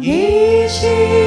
一起。